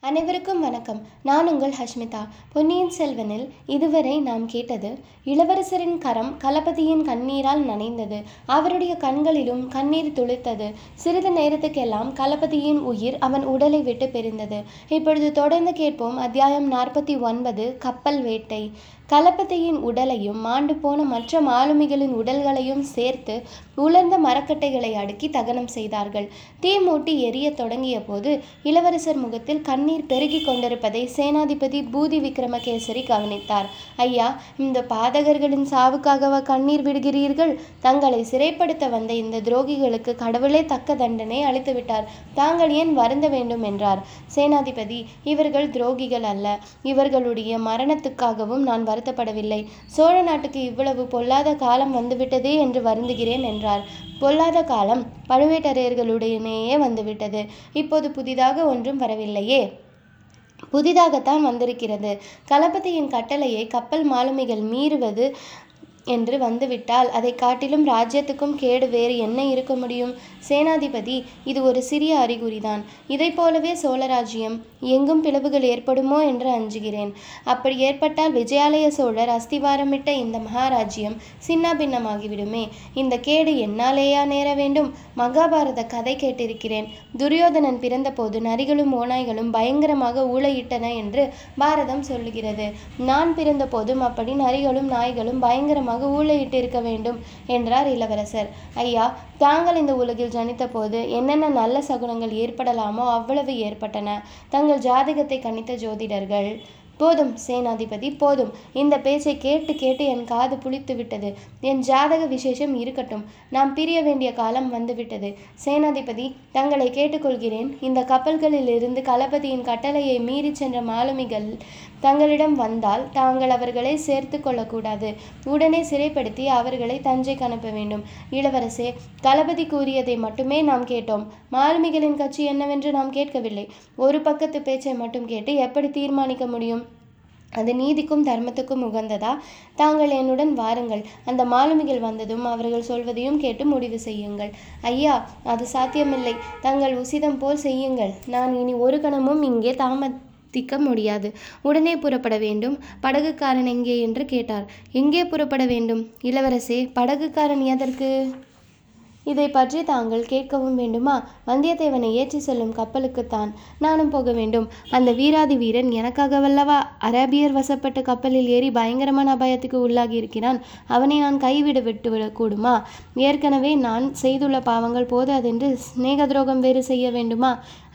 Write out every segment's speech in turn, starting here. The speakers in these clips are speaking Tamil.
அனைவருக்கும் வணக்கம். நான் உங்கள் ஹஷ்மிதா. பொன்னியின் செல்வனில் இதுவரை நாம் கேட்டது இளவரசரின் கரம் கலபதியின் கண்ணீரால் நனைந்தது. அவருடைய கண்களிலும் கண்ணீர் துளித்தது சிறிது நேரத்துக்கெல்லாம் கலபதியின் உயிர் அவன் உடலை விட்டு பிரிந்தது. இப்பொழுது தொடர்ந்து கேட்போம் அத்தியாயம் நாற்பத்தி ஒன்பது கப்பல் வேட்டை. கலபதியின் உடலையும் மாண்டு போன மற்ற மாலுமிகளின் உடல்களையும் சேர்த்து உலர்ந்த மரக்கட்டைகளை அடுக்கி தகனம் செய்தார்கள். தீ மூட்டி எரிய தொடங்கிய போது இளவரசர் முகத்தில் கண்ணீர் பெருகி கொண்டிருப்பதை சேனாதிபதி பூதி விக்ரமகேசரி கவனித்தார். ஐயா இந்த பாதகர்களின் சாவுக்காகவா கண்ணீர் விடுகிறீர்கள்? தங்களை சிறைப்படுத்த வந்த இந்த துரோகிகளுக்கு கடவுளே தக்க தண்டனை அளித்துவிட்டார். தாங்கள் ஏன் வருந்த வேண்டும்? என்றார். சேனாதிபதி இவர்கள் துரோகிகள் அல்ல. இவர்களுடைய மரணத்துக்காகவும் நான் வருத்தப்படவில்லை. சோழ நாட்டுக்கு இவ்வளவு பொல்லாத காலம் வந்துவிட்டதே என்று வருந்துகிறேன் என்றார் பொல்லாத காலம் பழுவேட்டரையர்களுடனேயே வந்துவிட்டது. இப்போது புதிதாக ஒன்றும் வரவில்லையே. புதிதாகத்தான் வந்திருக்கிறது. களபதியின் கட்டளையை கப்பல் மாலுமிகள் மீறுவது என்று வந்துவிட்டால் அதை காட்டிலும் ராஜ்யத்துக்கும் கேடு வேறு என்ன இருக்க முடியும்? சேனாதிபதி இது ஒரு சிறிய அறிகுறிதான். இதை போலவே சோழராஜ்யம் எங்கும் பிளவுகள் ஏற்படுமோ என்று அஞ்சுகிறேன். அப்படி ஏற்பட்டால் விஜயாலய சோழர் அஸ்திவாரமிட்ட இந்த மகாராஜ்யம் சின்னாபின்னமாகிவிடுமே. இந்த கேடு என்னாலேயா நேர வேண்டும்? மகாபாரத கதை கேட்டிருக்கிறேன். துரியோதனன் பிறந்தபோது நரிகளும் ஓநாய்களும் பயங்கரமாக ஊழையிட்டன என்று பாரதம் சொல்லுகிறது. நான் பிறந்தபோதும் அப்படி நரிகளும் நாய்களும் பயங்கரமாக ஊழையிட்டு இருக்க வேண்டும் என்றார் இளவரசர். ஐயா தாங்கள் இந்த உலகில் ஜனித்த போது என்னென்ன நல்ல சகுனங்கள் ஏற்படலாமோ அவ்வளவு ஏற்பட்டன. தங்கள் ஜாதகத்தை கணித்த ஜோதிடர்கள் போதும் சேனாதிபதி போதும். இந்த பேச்சை கேட்டு கேட்டு என் காது புளித்து விட்டது. என் ஜாதக விசேஷம் இருக்கட்டும். நாம் பிரிய வேண்டிய காலம் வந்துவிட்டது. சேனாதிபதி தங்களை கேட்டுக்கொள்கிறேன். இந்த கப்பல்களில் இருந்து களபதியின் கட்டளையை மீறி சென்ற மாலுமிகள் தங்களிடம் வந்தால் தாங்கள் அவர்களை சேர்த்து கொள்ளக்கூடாது. உடனே சிறைப்படுத்தி அவர்களை தஞ்சைக்கு அனுப்ப வேண்டும். இளவரசே களபதி கூறியதை மட்டுமே நாம் கேட்டோம். மாலுமிகளின் கட்சி என்னவென்று நாம் கேட்கவில்லை. ஒரு பக்கத்து பேச்சை மட்டும் கேட்டு எப்படி தீர்மானிக்க முடியும்? அது நீதிக்கும் தர்மத்துக்கும் உகந்ததா? தாங்கள் என்னுடன் வாருங்கள். அந்த மாலுமிகள் வந்ததும் அவர்கள் சொல்வதையும் கேட்டு முடிவு செய்யுங்கள். ஐயா அது சாத்தியமில்லை. தங்கள் உசிதம் போல் செய்யுங்கள். நான் இனி ஒரு கணமும் இங்கே தாமதிக்க முடியாது. உடனே புறப்பட வேண்டும். படகுக்காரன் எங்கே? என்று கேட்டார். எங்கே புறப்பட வேண்டும்? இளவரசே படகுக்காரன் எதற்கு? இதை பற்றி தாங்கள் கேட்கவும் வேண்டுமா? வந்தியத்தேவனை ஏற்றி செல்லும் கப்பலுக்குத்தான் நானும் போக வேண்டும். அந்த வீராதி வீரன் எனக்காகவல்லவா அரேபியர் வசப்பட்ட கப்பலில் ஏறி பயங்கரமான அபாயத்துக்கு உள்ளாகி இருக்கிறான் அவனை நான் கைவிட விட்டு விடக்கூடுமா ஏற்கனவே நான் செய்துள்ள பாவங்கள் போதாதென்று சிநேக துரோகம் வேறு செய்ய வேண்டுமா?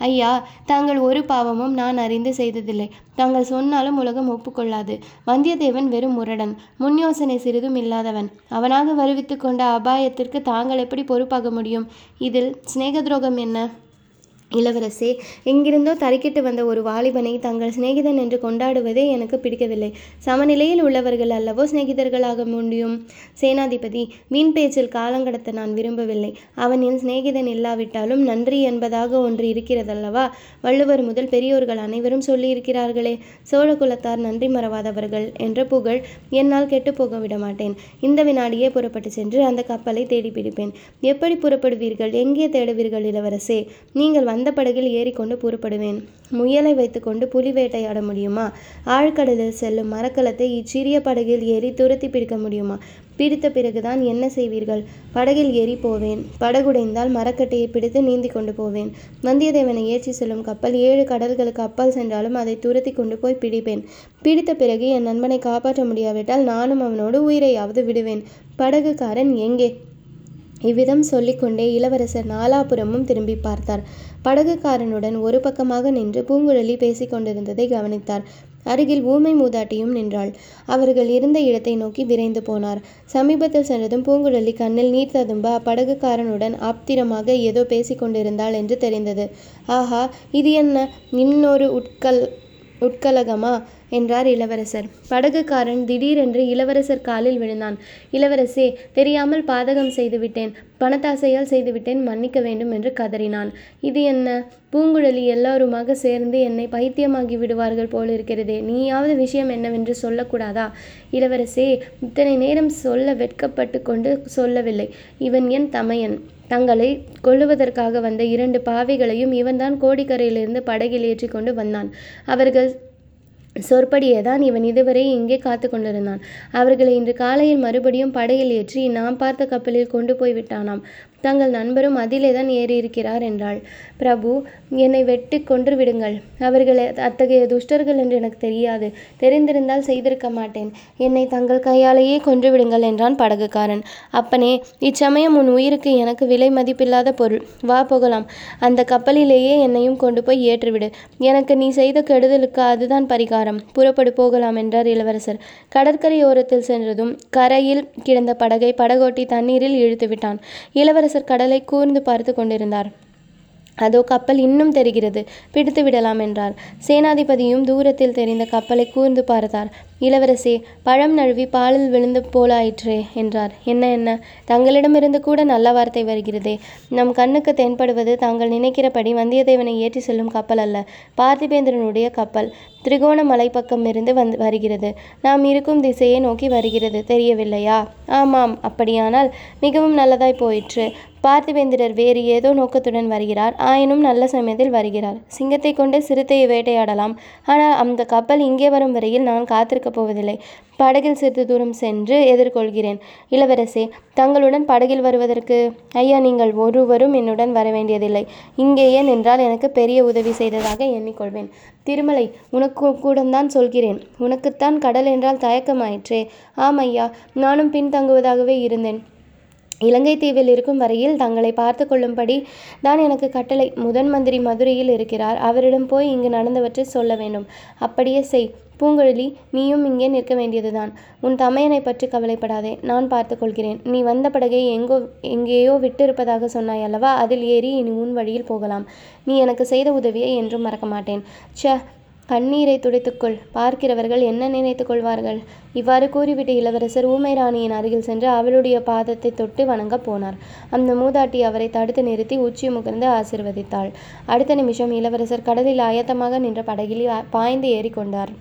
ஐயா தாங்கள் ஒரு பாவமும் நான் அறிந்து செய்ததில்லை. தாங்கள் சொன்னாலும் உலகம் ஒப்புக்கொள்ளாது. வந்தியத்தேவன் வெறும் முரடன். முன் யோசனை சிறிதும் இல்லாதவன். அவனாக வருவித்து கொண்ட அபாயத்திற்கு தாங்கள் எப்படி பொறுப்பாக முடியும்? இதில் சிநேக துரோகம் என்ன? இளவரசே எங்கிருந்தோ தறிக்கிட்டு வந்த ஒரு வாலிபனை தங்கள் சிநேகிதன் என்று கொண்டாடுவதே எனக்கு பிடிக்கவில்லை. சமநிலையில் உள்ளவர்கள் அல்லவோ சிநேகிதர்களாக முடியும். சேனாதிபதி வீண் பேச்சில் காலங்கடத்த நான் விரும்பவில்லை. அவன் என் சிநேகிதன் இல்லாவிட்டாலும் நன்றி என்பதாக ஒன்று இருக்கிறதல்லவா? வள்ளுவர் முதல் பெரியோர்கள் அனைவரும் சொல்லியிருக்கிறார்களே சோழ குலத்தார் நன்றி மறவாதவர்கள் என்ற புகழ் என்னால் கெட்டு போக விட மாட்டேன். இந்த வினாடியே புறப்பட்டு சென்று அந்த கப்பலை தேடி பிடிப்பேன். எப்படி புறப்படுவீர்கள்? எங்கே தேடுவீர்கள் இளவரசே? நீங்கள் வந்து படகில் ஏறிக்கொண்டு புறப்படுவேன். முயலை வைத்துக்கொண்டு புலி வேட்டையாட முடியுமா? ஆழ்கடலில் செல்லும் மரக்கலத்தை இச்சிறிய படகில் ஏறி துரத்தி பிடிக்க முடியுமா? பிடித்த பிறகுதான் என்ன செய்வீர்கள்? படகில் ஏறி போவேன். படகுடைந்தால் மரக்கட்டையை பிடித்து நீந்தி கொண்டு போவேன். வந்தியத்தேவனை ஏற்றி செல்லும் கப்பல் ஏழு கடல்களுக்கு அப்பால் சென்றாலும் அதை துரத்தி கொண்டு போய் பிடிப்பேன். பிடித்த பிறகு என் நண்பனை காப்பாற்ற முடியாவிட்டால் நானும் அவனோடு உயிரையாவது விடுவேன். படகுக்காரன் எங்கே? இவ்விதம் சொல்லிக்கொண்டே இளவரசர் நாலாபுரமும் திரும்பி பார்த்தார். படகுக்காரனுடன் ஒரு பக்கமாக நின்று பூங்குழலி பேசிக் கொண்டிருந்ததை கவனித்தார். அருகில் ஊமை மூதாட்டியும் நின்றாள். அவர்கள் இருந்த இடத்தை நோக்கி விரைந்து போனார். சமீபத்தில் சென்றதும் பூங்குழலி கண்ணில் நீர் ததும்ப அப்படகுக்காரனுடன் ஆப்திரமாக ஏதோ பேசிக்கொண்டிருந்தாள் என்று தெரிந்தது. ஆஹா இது என்ன? இன்னொரு உட்கல் உட்கலகமா? என்றார் இளவரசர். படகுக்காரன் திடீரென்று இளவரசர் காலில் விழுந்தான். இளவரசே தெரியாமல் பாதகம் செய்துவிட்டேன். பணத்தாசையால் செய்துவிட்டேன். மன்னிக்க வேண்டும் என்று கதறினான். இது என்ன? பூங்குழலி எல்லாருமாக சேர்ந்து என்னை பைத்தியமாகி விடுவார்கள் போலிருக்கிறதே. நீயாவது விஷயம் என்னவென்று சொல்லக்கூடாதா? இளவரசே இத்தனை நேரம் சொல்ல வெட்கப்பட்டு கொண்டு சொல்லவில்லை. இவன் என் தமையன். தங்களை கொள்ளுவதற்காக வந்த இரண்டு பாவைகளையும் இவன்தான் கோடிக்கரையிலிருந்து படகில் ஏற்றி கொண்டு வந்தான். அவர்கள் சொற்படியேதான் இவன் இதுவரை இங்கே காத்து கொண்டிருந்தான். அவர்களை இன்று காலையில் மறுபடியும் படையில் ஏற்றி நாம் பார்த்த கப்பலில் கொண்டு போய் விட்டானாம். தங்கள் நண்பரும் அதிலேதான் ஏறியிருக்கிறார் என்றாள். பிரபு என்னை வெட்டி கொன்று விடுங்கள். அவர்கள் அத்தகைய துஷ்டர்கள் என்று எனக்கு தெரியாது. தெரிந்திருந்தால் செய்திருக்க மாட்டேன். என்னை தங்கள் கையாலேயே கொன்று விடுங்கள் என்றான் படகுக்காரன். அப்பனே இச்சமயம் உன் உயிருக்கு எனக்கு விலை மதிப்பில்லாத பொருள். வா போகலாம். அந்த கப்பலிலேயே என்னையும் கொண்டு போய் ஏற்றுவிடு. எனக்கு நீ செய்த கெடுதலுக்கு அதுதான் பரிகாரம். புறப்படு போகலாம் என்றார் இளவரசர். கடற்கரையோரத்தில் சென்றதும் கரையில் கிடந்த படகை படகோட்டி தண்ணீரில் இழுத்து விட்டான் இளவரசர் கடலை கூர்ந்து பார்த்து கொண்டிருந்தார். அதோ கப்பல் இன்னும் தெரிகிறது. பிடித்து விடலாம் என்றார் சேனாதிபதியும் தூரத்தில் தெரிந்த கப்பலை கூர்ந்து பார்த்தார். இளவரசே பழம் நழுவி பாலில் விழுந்து போலாயிற்றே என்றார். என்ன என்ன? தங்களிடமிருந்து கூட நல்ல வார்த்தை வருகிறதே. நம் கண்ணுக்கு தென்படுவது தாங்கள் நினைக்கிறபடி வந்தியத்தேவனை ஏற்றி செல்லும் கப்பல் அல்ல பார்த்திபேந்திரனுடைய கப்பல். திரிகோணமலை மலைப்பக்கம் இருந்து வந்து வருகிறது. நாம் இருக்கும் திசையை நோக்கி வருகிறது தெரியவில்லையா? ஆமாம் அப்படியானால் மிகவும் நல்லதாய் போயிற்று. பார்த்திபேந்திரர் வேறு ஏதோ நோக்கத்துடன் வருகிறார் ஆயினும் நல்ல சமயத்தில் வருகிறார். சிங்கத்தை கொண்டு சிறுத்தையை வேட்டையாடலாம். ஆனால் அந்த கப்பல் இங்கே வரும் வரையில் நான் காத்திருக்க போவதில்லை. படகில் சிறிது தூரம் சென்று எதிர்கொள்கிறேன். இளவரசே தங்களுடன் படகில் வருவதற்கு ஐயா நீங்கள் ஒருவரும் என்னுடன் வர வேண்டியதில்லை. இங்கேயே நின்றால் எனக்கு பெரிய உதவி செய்ததாக எண்ணிக்கொள்வேன். திருமலை உனக்கு கூடம்தான் சொல்கிறேன். உனக்குத்தான் கடல் என்றால் தயக்கமாயிற்றே. ஆம் ஐயா நானும் பின்தங்குவதாகவே இருந்தேன். இலங்கை தீவில் இருக்கும் வரையில் தங்களை பார்த்து கொள்ளும்படி தான் எனக்கு கட்டளை. முதன் மந்திரி மதுரையில் இருக்கிறார். அவரிடம் போய் இங்கு நடந்தவற்றை சொல்ல வேண்டும். அப்படியே செய். பூங்குழலி நீயும் இங்கே நிற்க வேண்டியதுதான். உன் தமையனை பற்றி கவலைப்படாதே. நான் பார்த்து கொள்கிறேன். நீ வந்த படகை எங்கோ எங்கேயோ விட்டிருப்பதாக சொன்னாய் அல்லவா? அதில் ஏறி இனி உன் வழியில் போகலாம். நீ எனக்கு செய்த உதவியை என்றும் மறக்க மாட்டேன். ச்ச கண்ணீரை துடைத்துக்கொள். பார்க்கிறவர்கள் என்ன நினைத்துக் கொள்வார்கள்? இவ்வாறு கூறிவிட்டு இளவரசர் ஊமை ராணியின் அருகில் சென்று அவளுடைய பாதத்தை தொட்டு வணங்கப் போனார். அந்த மூதாட்டி அவரை தடுத்து நிறுத்தி உச்சி முகர்ந்து ஆசிர்வதித்தாள். அடுத்த நிமிஷம் இளவரசர் கடலில் ஆயத்தமாக நின்ற படகில் பாய்ந்து ஏறிக்கொண்டார்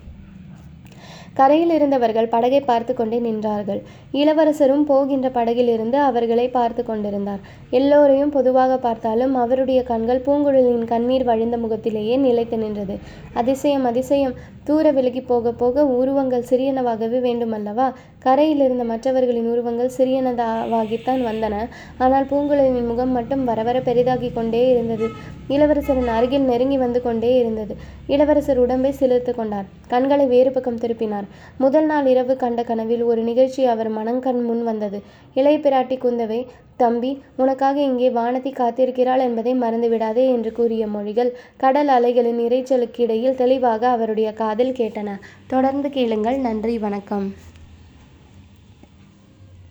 கரையில் இருந்தவர்கள் படகை பார்த்து கொண்டே நின்றார்கள். இளவரசரும் போகின்ற படகிலிருந்து அவர்களை பார்த்து கொண்டிருந்தார். எல்லோரையும் பொதுவாக பார்த்தாலும் அவருடைய கண்கள் பூங்குழலியின் கண்ணீர் வழிந்த முகத்திலேயே நிலைத்து நின்றது. அதிசயம் அதிசயம்! தூர விலகி போக போக உருவங்கள் சிறியனவாகவே வேண்டுமல்லவா? கரையில் இருந்த மற்றவர்களின் உருவங்கள் சிறியனதாவாகித்தான் வந்தன. ஆனால் பூங்குழலியின் முகம் மட்டும் வரவர பெரிதாகி கொண்டே இருந்தது. இளவரசரின் அருகில் நெருங்கி வந்து கொண்டே இருந்தது. இளவரசர் உடம்பை சிலிர்த்து கொண்டார். கண்களை வேறு பக்கம் திருப்பினார். முதல் நாள் இரவு கண்ட கனவில் ஒரு நிகழ்ச்சி அவர் மனங்கண் முன் வந்தது. இளைய பிராட்டி குந்தவை தம்பி உனக்காக இங்கே வானதி காத்திருக்கிறாள் என்பதை மறந்துவிடாதே என்று கூறிய மொழிகள் கடல் அலைகளின் இரைச்சலுக்கு இடையில் தெளிவாக அவருடைய காதில் கேட்டன. தொடர்ந்து கேளுங்கள். நன்றி. வணக்கம்.